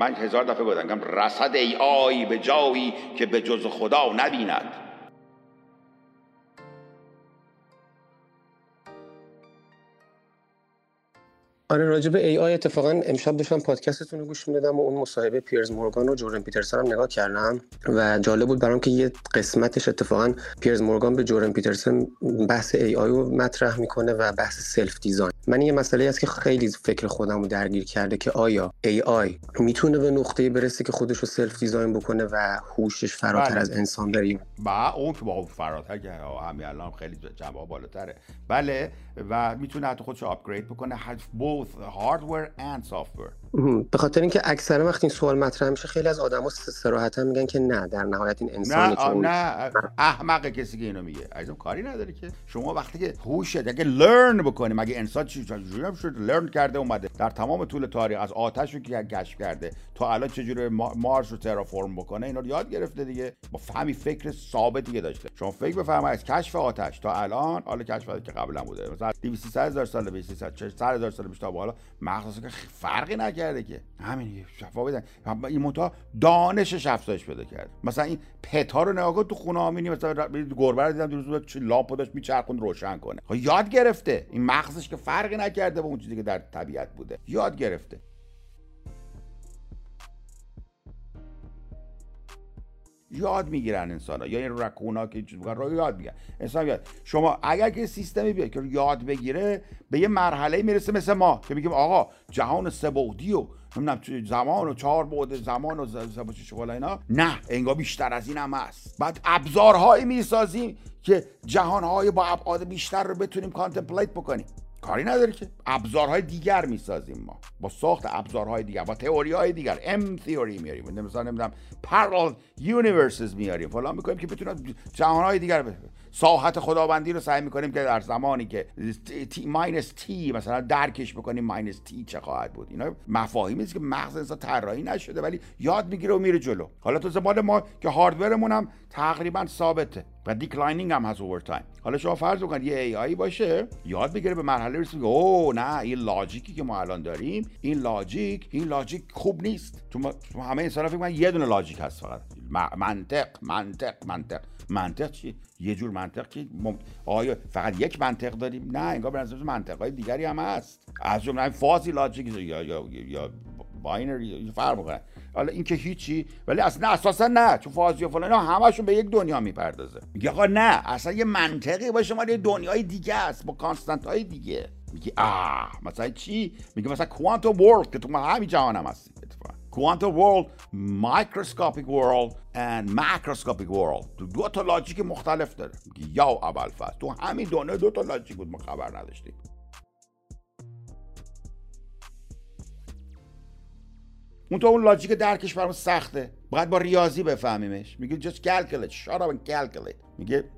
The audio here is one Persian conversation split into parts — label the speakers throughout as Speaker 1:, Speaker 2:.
Speaker 1: من هزار دفعه گفتم رسد AI به جایی که به جز خدا نبیند.
Speaker 2: آره راجع به AI اتفاقا امشب داشتم پادکستتون رو گوش می‌دادم و اون مصاحبه پیرز مورگان و جردن پیترسون هم نگاه کردم و جالب بود برام که یه قسمتش اتفاقا پیرز مورگان به جردن پیترسون بحث AI رو مطرح می‌کنه و بحث self design من یه مسئله است که خیلی فکر خودم رو درگیر کرده که آیا AI می‌تونه به نقطه برسه که خودش رو self design بکنه و هوشش فراتر
Speaker 1: بله.
Speaker 2: از انسان بره؟
Speaker 1: با اون که با فراتر که همین الان خیلی جواب بالاتره. بله و می‌تونه حتی خودش آپگرید بکنه. Both hardware and software
Speaker 2: به خاطر اینکه اکثرا وقتی این سوال مطرح میشه خیلی از آدما صراحتا میگن که نه در نهایت این
Speaker 1: نه
Speaker 2: انسانی که
Speaker 1: آ-
Speaker 2: اون
Speaker 1: نه. احمق کسی که اینو میگه. عزیزم کاری نداره که. شما وقتی که هوش اگه لرن بکنی مگه انسان چی شد لرن کرده اومده در تمام طول تاریخ از آتش رو که کشف کرده تا الان چجوری ما- مارس رو ترافورم بکنه اینا رو یاد گرفته دیگه. با فهمی فکر ثابتی که داشته. شما فکر بفرمایید از کشف آتش تا الان حالا کشف که قبلا بوده. مثلا 200 هزار سال 200 هزار سال به حالا مغز که فرقی نکرده که. همین. شفا بدن. این منتها دانشش افزایش پیدا کرد. مثلا این پتا رو نگاه تو خونه ها می‌بینی مثلا گربه رو دیدم دیروز بود چی لاپو داشت میچرخوند روشن کنه. خب یاد گرفته. این مغزش که فرقی نکرده با اون چیزی که در طبیعت بوده. یاد گرفته. یاد می‌گیرن انسان ها یا این رکون ها که چیز رو یاد می‌گیرن. انسان یاد شما اگر که سیستمی بیاد که یاد بگیره به یه مرحله می‌رسه مثل ما که میگیم آقا جهان سه بعدی و نمی‌دونم زمان و چهار بعد زمان و چه بالا اینا. نه انگار بیشتر از این هم هست. بعد ابزارهایی می‌سازیم که جهانهای با ابعاد بیشتر رو بتونیم کانتمپلیت بکنیم. کاری نداره که ابزارهای دیگر می‌سازیم ما. با ساخت ابزارهای دیگر با تئوری های دیگر ام تئوری میاریم مثلا نمی‌دونم parallel universes میاریم فلان می‌کنیم که بتونن جهانهای دیگر ب- ساحت خداوندی رو سعی می‌کنیم که در زمانی که t minus t مثلا درکش بکنیم minus t چه خواهد بود؟ اینا مفاهیمی است که مغز انسان طراحی نشده ولی یاد می‌گیره و میره جلو. حالا تو زمان ما که hardware مون هم تقریبا ثابته و declining هم هست over time حالا شما فرض بکن یه AI باشه یاد بگیره به مرحله رسید اوه نه این logic ی که ما الان داریم این logic این logic خوب نیست. تو, ما- تو همه انسان فکر می‌کنن یه دونه logic هست فقط. منطق منطق منطق. منطق چی؟ یه جور منطق که مم... آیا فقط یک منطق داریم؟ نه انگار به نظر منطق های دیگری هم هست. از جمله fuzzy logic یا یا یا binary فرق می‌کنن حالا این که هیچی ولی اصلا اساسا نه. چون فازی و فلان همشون به یک دنیا می‌پردازه. میگه آقا نه اصلا یه منطقی باشه مال یه دنیای دیگه است با constant های دیگه. میگه آه مثلا چی؟ میگه مثلا quantum world که تو ما همین جهان هم هستی. quantum world microscopic world and macroscopic world. تو دو تا logic مختلف داره. یا اول فصل تو همین دنیا دو تا logic بود ما خبر نداشتیم. اون تو اون logic درکش برام سخته. باید با ریاضی بفهمیمش. میگه just calculate. Shut up and calculate. میگه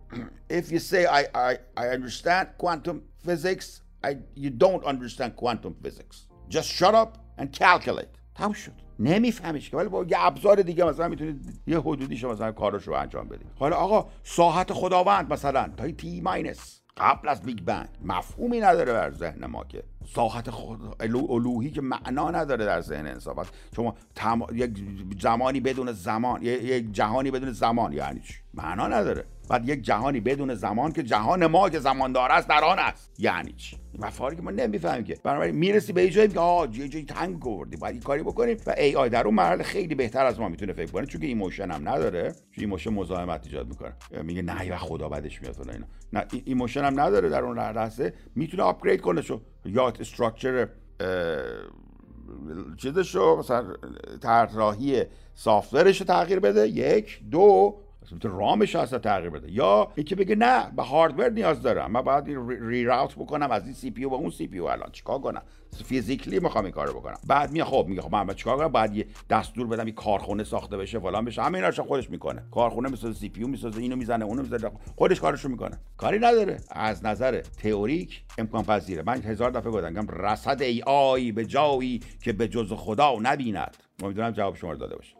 Speaker 1: if you say I, I, I understand quantum physics I, you don't understand quantum physics. Just shut up and calculate. تموم شد. نمیفهمیش که ولی با یه ابزار دیگه مثلا می‌تونید یه حدودیش مثلا کارش انجام بدید حالا آقا ساحت خداوند مثلا تا t minus قبل از big bang مفهومی نداره در ذهن ما که. ساحت خود الو- الوهی که معنا نداره در ذهن انسان. پس شما تم... یک زمانی بدون زمان یک جهانی بدون زمان یعنی چی؟ معنا نداره. بعد یک جهانی بدون زمان که جهان ما که زمان داره است در آن است. یعنی چی؟ مفاهیمی که ما نمی‌فهمیم که. بنابراین می‌رسی به یه جایی که آه یه جایی تنگ آوردی باید این کاری بکنیم و AI در اون مرحله خیلی بهتر از ما می‌تونه فکر کنه چون emotion هم نداره. چون emotion مزاحمت ایجاد می‌کنه. میگه نه وقت خدا بدش میاد اینا. نه e- emotion هم نداره در اون لحظه. می‌تونه upgrade کنه شو. یا structure چیزشو مثلا طراحی software ش رو تغییر بده. یک. دو. رامش اصلا تغییر بده. یا اینکه بگه نه به hardware نیاز دارم. من باید re- route بکنم از این CP به اون CP الان. چیکار کنم؟ physically می‌خوام این کارو بکنم. بعد میاد خب میگه خب من چیکار کنم؟ بعد یه دستور بدم یه کارخونه ساخته بشه فلان بشه. همه اینا خودش می‌کنه. کارخونه می‌سازه CP می‌سازه اینو می‌زنه اونو می‌زنه. خودش کارشو می‌کنه. کاری نداره. از نظر تئوریک امکان پذیره. من هزار دفعه گفتم رصد ای آی به جایی که به جز خدا نبیند. امیدوارم جواب شما رو داده باشه.